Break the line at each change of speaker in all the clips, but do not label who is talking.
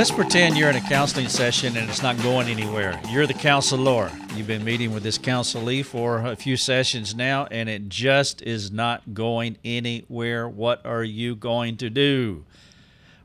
Let's pretend you're in a counseling session and it's not going anywhere. You're the counselor. You've been meeting with this counselee for a few sessions now and it just is not going anywhere. What are you going to do?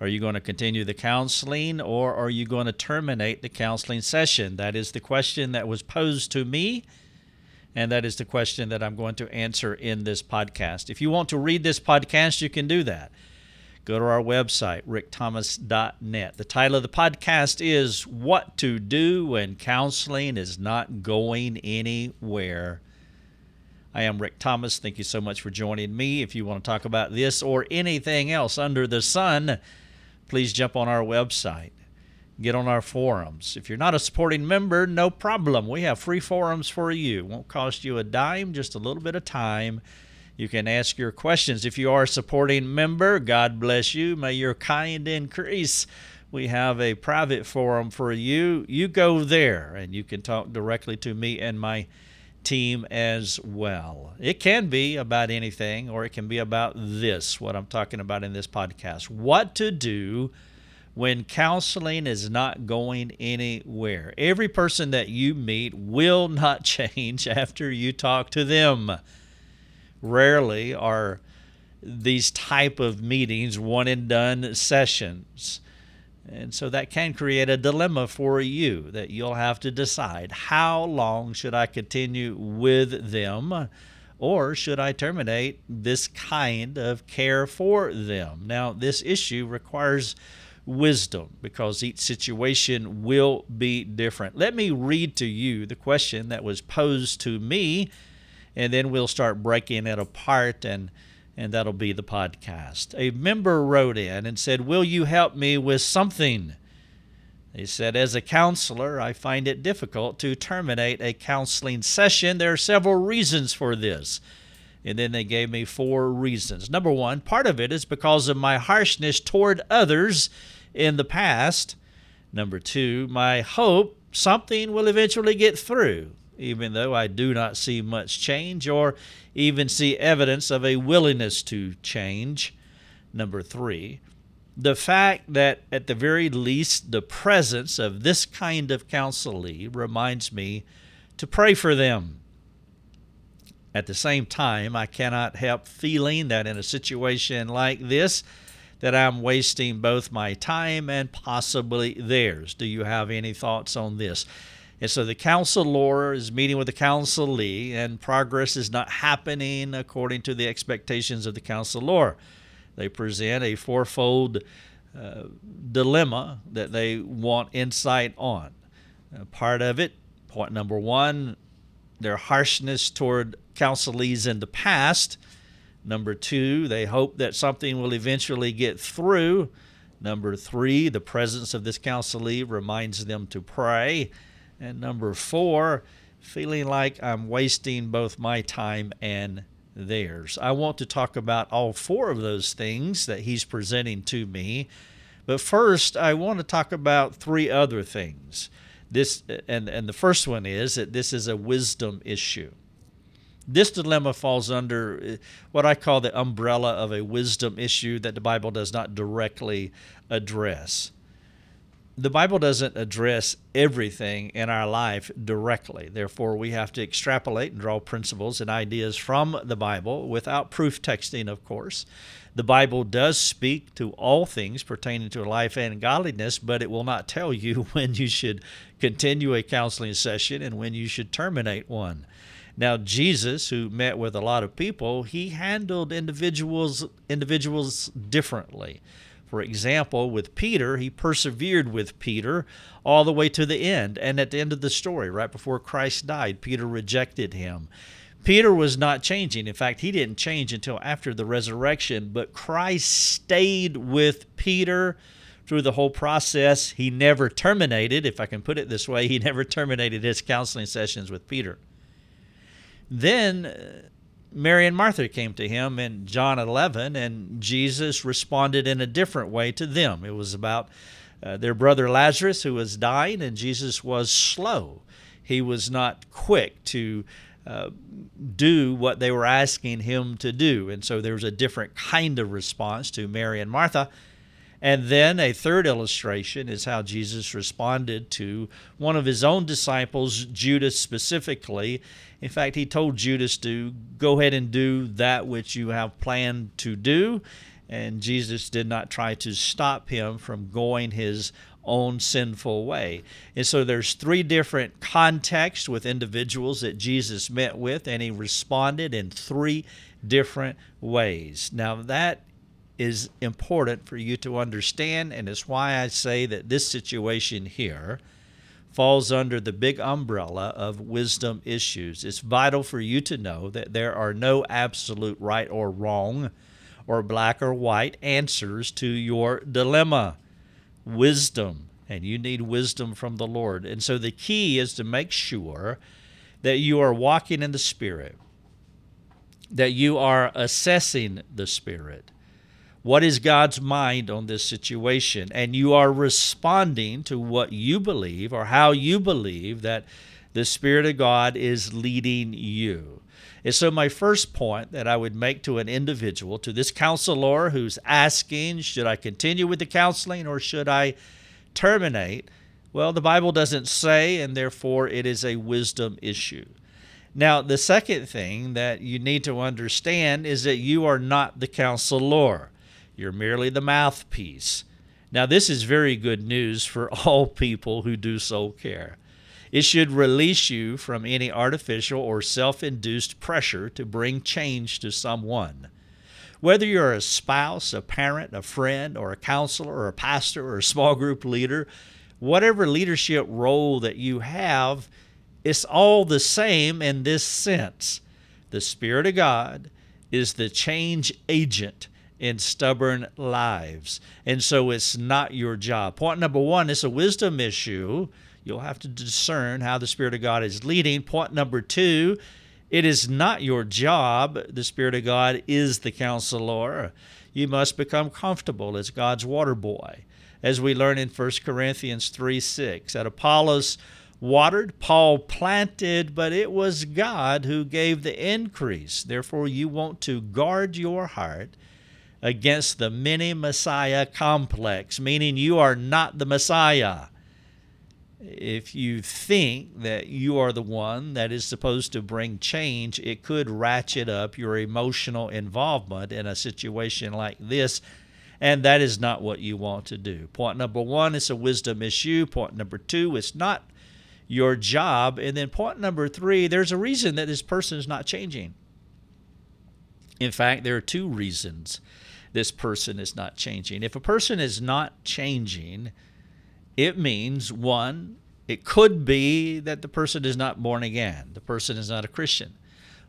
Are you going to continue the counseling or are you going to terminate the counseling session? That is the question that was posed to me. And that is the question that I'm going to answer in this podcast. If you want to read this podcast, you can do that go to our website, rickthomas.net. The title of the podcast is What to Do When Counseling is Not Going Anywhere. I am Rick Thomas. Thank you so much for joining me. If you want to talk about this or anything else under the sun, please jump on our website. Get on our forums. If you're not a supporting member, no problem. We have free forums for you. Won't cost you a dime, just a little bit of time you can ask your questions. If you are a supporting member, God bless you. May your kind increase. We have a private forum for you. You go there and you can talk directly to me and my team as well. It can be about anything, or it can be about this, what I'm talking about in this podcast. What to do when counseling is not going anywhere. Every person that you meet will not change after you talk to them rarely are these type of meetings one and done sessions. And so that can create a dilemma for you that you'll have to decide how long should I continue with them or should I terminate this kind of care for them? Now, this issue requires wisdom because each situation will be different. Let me read to you the question that was posed to me and then we'll start breaking it apart and and that'll be the podcast. A member wrote in and said, "Will you help me with something?" He said, As a counselor, I find it difficult to terminate a counseling session. There are several reasons for this. And then they gave me four reasons. Number one, part of it is because of my harshness toward others in the past. Number two, my hope something will eventually get through even though I do not see much change or even see evidence of a willingness to change. Number three, the fact that at the very least the presence of this kind of counselee reminds me to pray for them. At the same time, I cannot help feeling that in a situation like this, that I'm wasting both my time and possibly theirs. Do you have any thoughts on this? And so the counselor is meeting with the counselee, and progress is not happening according to the expectations of the counselor. They present a fourfold uh, dilemma that they want insight on. Uh, part of it, point number one, their harshness toward counselees in the past. Number two, they hope that something will eventually get through. Number three, the presence of this counselee reminds them to pray. And number four, feeling like I'm wasting both my time and theirs. I want to talk about all four of those things that he's presenting to me. But first, I want to talk about three other things. This and and the first one is that this is a wisdom issue. This dilemma falls under uh, what I call the umbrella of a wisdom issue that the Bible does not directly address the Bible doesn't address everything in our life directly. Therefore, we have to extrapolate and draw principles and ideas from the Bible without proof texting, of course. The Bible does speak to all things pertaining to life and godliness, but it will not tell you when you should continue a counseling session and when you should terminate one. Now, Jesus, who met with a lot of people, he handled individuals individuals differently. For example, with Peter, he persevered with Peter all the way to the end. And at the end of the story, right before Christ died, Peter rejected him. Peter was not changing. In fact, he didn't change until after the resurrection, but Christ stayed with Peter through the whole process. He never terminated, if I can put it this way, he never terminated his counseling sessions with Peter. Then uh, Mary and Martha came to him in John 11, and Jesus responded in a different way to them. It was about uh, their brother Lazarus who was dying, and Jesus was slow. He was not quick to uh, do what they were asking him to do. And so there was a different kind of response to Mary and Martha. And then a third illustration is how Jesus responded to one of his own disciples, Judas specifically. In fact, he told Judas to go ahead and do that which you have planned to do. And Jesus did not try to stop him from going his own sinful way. And so there's three different contexts with individuals that Jesus met with, and he responded in three different ways. Now, that is important for you to understand, and it's why I say that this situation here falls under the big umbrella of wisdom issues. It's vital for you to know that there are no absolute right or wrong or black or white answers to your dilemma. Wisdom, and you need wisdom from the Lord. And so the key is to make sure that you are walking in the Spirit, that you are assessing the Spirit what is God's mind on this situation? And you are responding to what you believe or how you believe that the Spirit of God is leading you. And so, my first point that I would make to an individual, to this counselor who's asking, should I continue with the counseling or should I terminate? Well, the Bible doesn't say, and therefore it is a wisdom issue. Now, the second thing that you need to understand is that you are not the counselor. You're merely the mouthpiece. Now, this is very good news for all people who do soul care. It should release you from any artificial or self induced pressure to bring change to someone. Whether you're a spouse, a parent, a friend, or a counselor, or a pastor, or a small group leader, whatever leadership role that you have, it's all the same in this sense. The Spirit of God is the change agent in stubborn lives. And so it's not your job. Point number one, it's a wisdom issue. You'll have to discern how the Spirit of God is leading. Point number two, it is not your job. The Spirit of God is the counselor. You must become comfortable as God's water boy. As we learn in 1 Corinthians 3 6, that Apollos watered, Paul planted, but it was God who gave the increase. Therefore, you want to guard your heart against the mini Messiah complex, meaning you are not the Messiah. If you think that you are the one that is supposed to bring change, it could ratchet up your emotional involvement in a situation like this. And that is not what you want to do. Point number one, it's a wisdom issue. Point number two, it's not your job. And then point number three, there's a reason that this person is not changing. In fact, there are two reasons this person is not changing. If a person is not changing, it means one, it could be that the person is not born again, the person is not a Christian.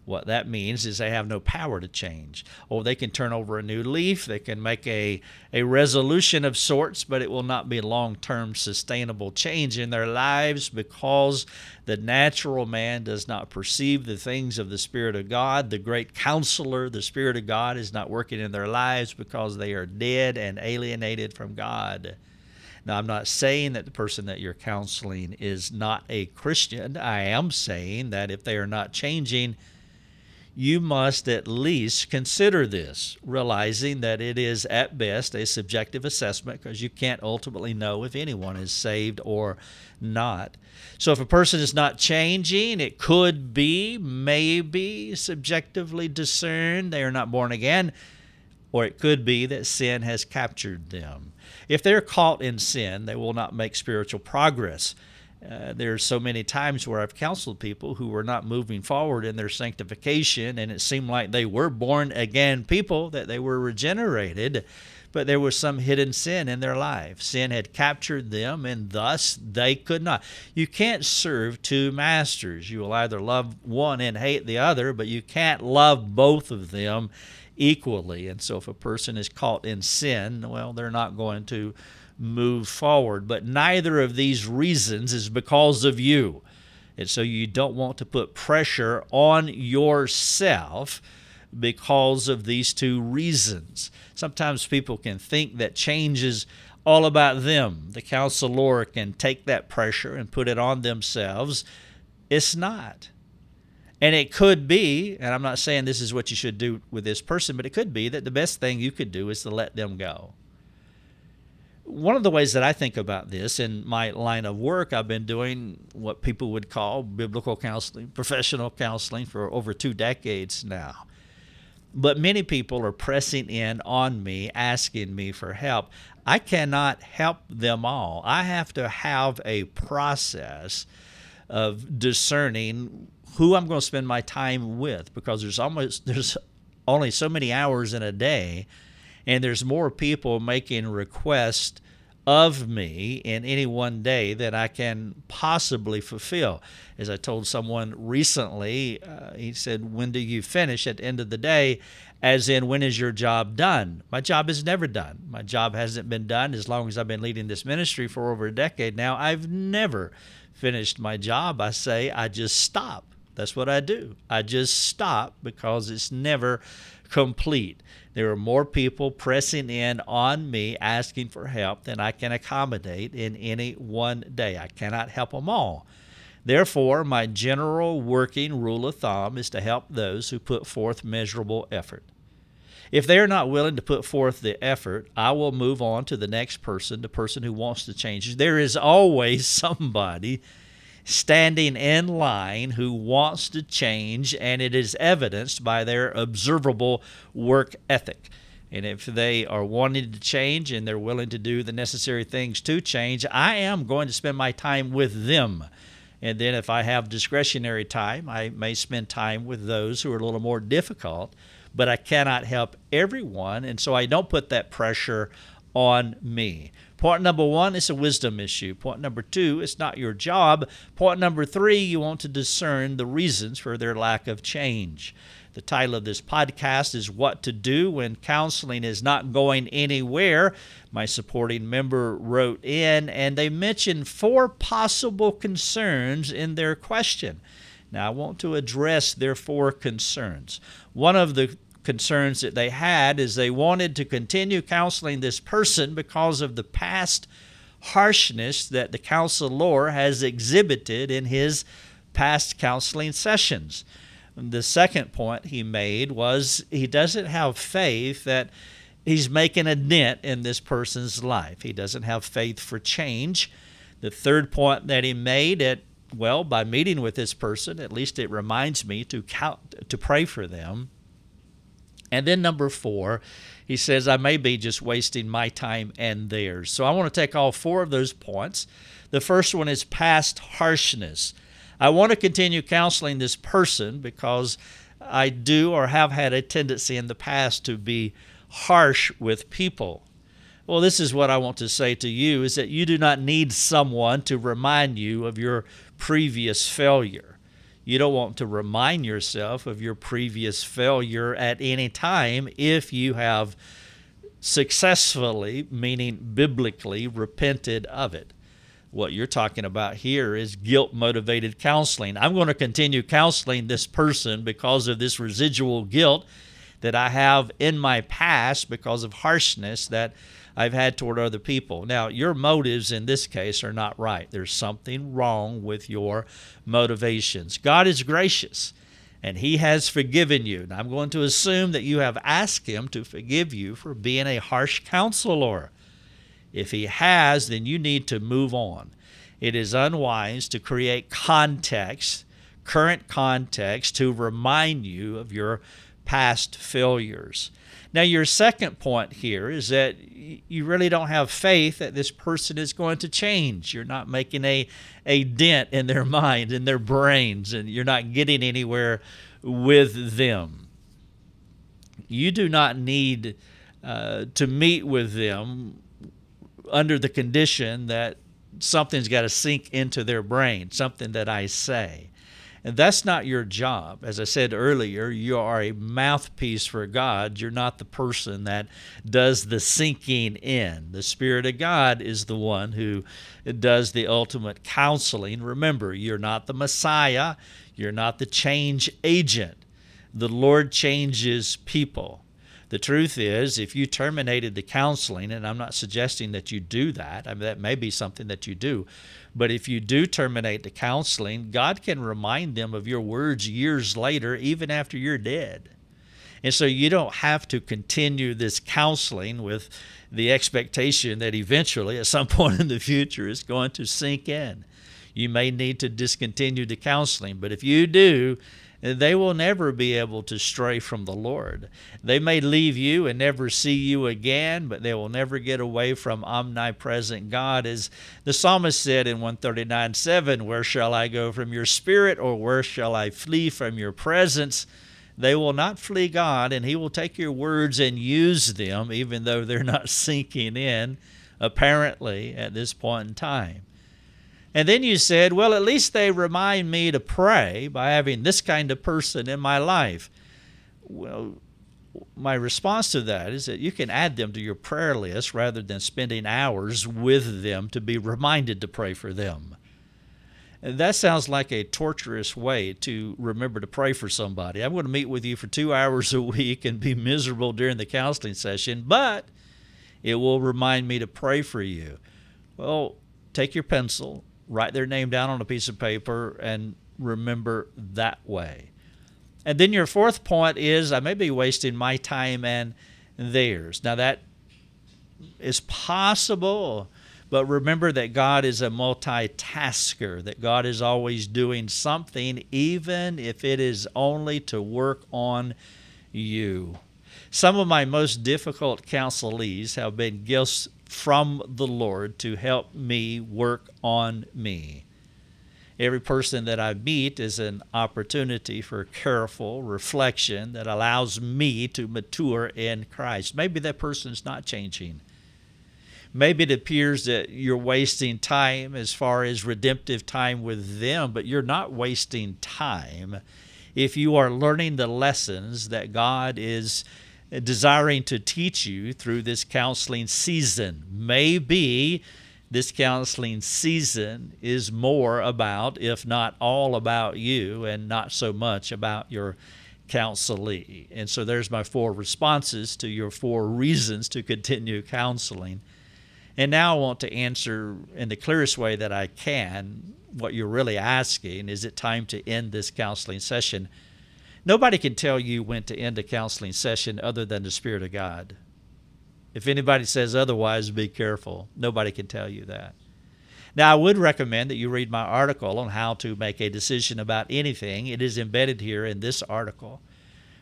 What that means is they have no power to change. Or they can turn over a new leaf, they can make a, a resolution of sorts, but it will not be long term sustainable change in their lives because the natural man does not perceive the things of the Spirit of God. The great counselor, the Spirit of God, is not working in their lives because they are dead and alienated from God. Now, I'm not saying that the person that you're counseling is not a Christian. I am saying that if they are not changing, you must at least consider this, realizing that it is at best a subjective assessment because you can't ultimately know if anyone is saved or not. So, if a person is not changing, it could be, maybe subjectively discerned they are not born again, or it could be that sin has captured them. If they're caught in sin, they will not make spiritual progress. Uh, there's so many times where I've counseled people who were not moving forward in their sanctification, and it seemed like they were born again people, that they were regenerated, but there was some hidden sin in their life. Sin had captured them, and thus they could not. You can't serve two masters. You will either love one and hate the other, but you can't love both of them equally. And so if a person is caught in sin, well, they're not going to move forward. But neither of these reasons is because of you. And so you don't want to put pressure on yourself because of these two reasons. Sometimes people can think that change is all about them. The counselor can take that pressure and put it on themselves. It's not. And it could be, and I'm not saying this is what you should do with this person, but it could be that the best thing you could do is to let them go one of the ways that I think about this in my line of work, I've been doing what people would call biblical counseling, professional counseling for over two decades now. But many people are pressing in on me, asking me for help. I cannot help them all. I have to have a process of discerning who I'm going to spend my time with because there's almost there's only so many hours in a day and there's more people making requests of me in any one day that I can possibly fulfill. As I told someone recently, uh, he said, When do you finish at the end of the day? As in, when is your job done? My job is never done. My job hasn't been done as long as I've been leading this ministry for over a decade now. I've never finished my job. I say, I just stop. That's what I do. I just stop because it's never complete. There are more people pressing in on me asking for help than I can accommodate in any one day. I cannot help them all. Therefore, my general working rule of thumb is to help those who put forth measurable effort. If they are not willing to put forth the effort, I will move on to the next person, the person who wants to change. There is always somebody standing in line who wants to change, and it is evidenced by their observable work ethic. And if they are wanting to change and they're willing to do the necessary things to change, I am going to spend my time with them. And then if I have discretionary time, I may spend time with those who are a little more difficult, but I cannot help everyone. And so I don't put that pressure on me. Point number one, it's a wisdom issue. Point number two, it's not your job. Point number three, you want to discern the reasons for their lack of change. The title of this podcast is What to Do When Counseling is Not Going Anywhere. My supporting member wrote in, and they mentioned four possible concerns in their question. Now, I want to address their four concerns. One of the concerns that they had is they wanted to continue counseling this person because of the past harshness that the counselor has exhibited in his past counseling sessions. The second point he made was he doesn't have faith that he's making a dent in this person's life. He doesn't have faith for change. The third point that he made it well by meeting with this person, at least it reminds me to count, to pray for them and then number four, he says, I may be just wasting my time and theirs. So I want to take all four of those points. The first one is past harshness. I want to continue counseling this person because I do or have had a tendency in the past to be harsh with people. Well, this is what I want to say to you is that you do not need someone to remind you of your previous failure. You don't want to remind yourself of your previous failure at any time if you have successfully, meaning biblically, repented of it. What you're talking about here is guilt motivated counseling. I'm going to continue counseling this person because of this residual guilt that I have in my past because of harshness that I've had toward other people. Now, your motives in this case are not right. There's something wrong with your motivations. God is gracious and He has forgiven you. Now, I'm going to assume that you have asked Him to forgive you for being a harsh counselor. If He has, then you need to move on. It is unwise to create context, current context, to remind you of your past failures. Now, your second point here is that you really don't have faith that this person is going to change. You're not making a, a dent in their mind, in their brains, and you're not getting anywhere with them. You do not need uh, to meet with them under the condition that something's got to sink into their brain, something that I say. And that's not your job. As I said earlier, you are a mouthpiece for God. You're not the person that does the sinking in. The Spirit of God is the one who does the ultimate counseling. Remember, you're not the Messiah, you're not the change agent. The Lord changes people. The truth is, if you terminated the counseling, and I'm not suggesting that you do that, I mean, that may be something that you do, but if you do terminate the counseling, God can remind them of your words years later, even after you're dead. And so you don't have to continue this counseling with the expectation that eventually, at some point in the future, it's going to sink in. You may need to discontinue the counseling, but if you do, they will never be able to stray from the Lord. They may leave you and never see you again, but they will never get away from omnipresent God. As the psalmist said in 139 7, Where shall I go from your spirit, or where shall I flee from your presence? They will not flee God, and He will take your words and use them, even though they're not sinking in, apparently, at this point in time. And then you said, well, at least they remind me to pray by having this kind of person in my life. Well, my response to that is that you can add them to your prayer list rather than spending hours with them to be reminded to pray for them. And that sounds like a torturous way to remember to pray for somebody. I'm going to meet with you for two hours a week and be miserable during the counseling session, but it will remind me to pray for you. Well, take your pencil, write their name down on a piece of paper, and remember that way. And then your fourth point is I may be wasting my time and theirs. Now, that is possible, but remember that God is a multitasker, that God is always doing something, even if it is only to work on you. Some of my most difficult counselees have been gifts from the Lord to help me work on me. Every person that I meet is an opportunity for careful reflection that allows me to mature in Christ. Maybe that person's not changing. Maybe it appears that you're wasting time as far as redemptive time with them, but you're not wasting time if you are learning the lessons that God is desiring to teach you through this counseling season. Maybe this counseling season is more about, if not all about you, and not so much about your counselee. And so there's my four responses to your four reasons to continue counseling. And now I want to answer in the clearest way that I can what you're really asking is it time to end this counseling session? Nobody can tell you when to end a counseling session other than the Spirit of God. If anybody says otherwise, be careful. Nobody can tell you that. Now, I would recommend that you read my article on how to make a decision about anything. It is embedded here in this article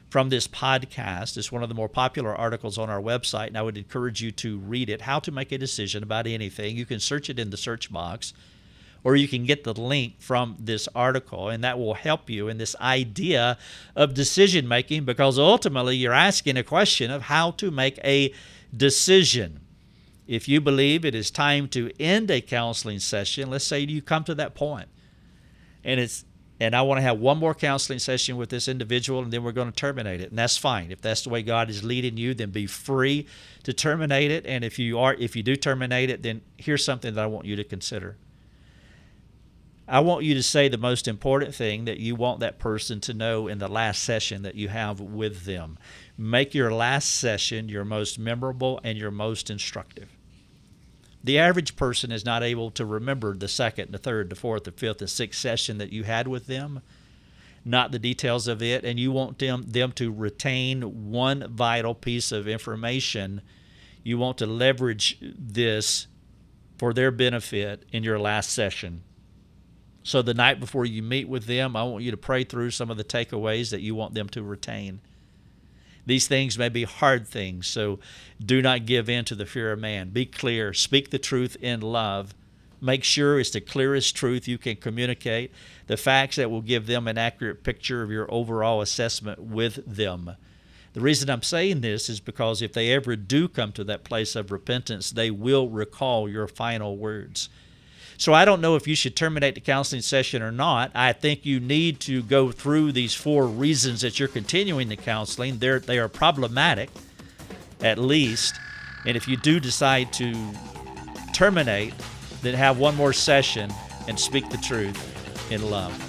from this podcast. It's one of the more popular articles on our website, and I would encourage you to read it. How to make a decision about anything. You can search it in the search box or you can get the link from this article, and that will help you in this idea of decision making because ultimately you're asking a question of how to make a decision. If you believe it is time to end a counseling session, let's say you come to that point, and it's and I want to have one more counseling session with this individual and then we're going to terminate it. And that's fine. If that's the way God is leading you, then be free to terminate it. And if you are if you do terminate it, then here's something that I want you to consider. I want you to say the most important thing that you want that person to know in the last session that you have with them. Make your last session your most memorable and your most instructive. The average person is not able to remember the second, the third, the fourth, the fifth, the sixth session that you had with them, not the details of it, and you want them, them to retain one vital piece of information. You want to leverage this for their benefit in your last session so the night before you meet with them, I want you to pray through some of the takeaways that you want them to retain. These things may be hard things, so do not give in to the fear of man. Be clear, speak the truth in love. Make sure it's the clearest truth you can communicate, the facts that will give them an accurate picture of your overall assessment with them. The reason I'm saying this is because if they ever do come to that place of repentance, they will recall your final words. So I don't know if you should terminate the counseling session or not. I think you need to go through these four reasons that you're continuing the counseling. They're, they are problematic, at least. And if you do decide to terminate, then have one more session and speak the truth in love.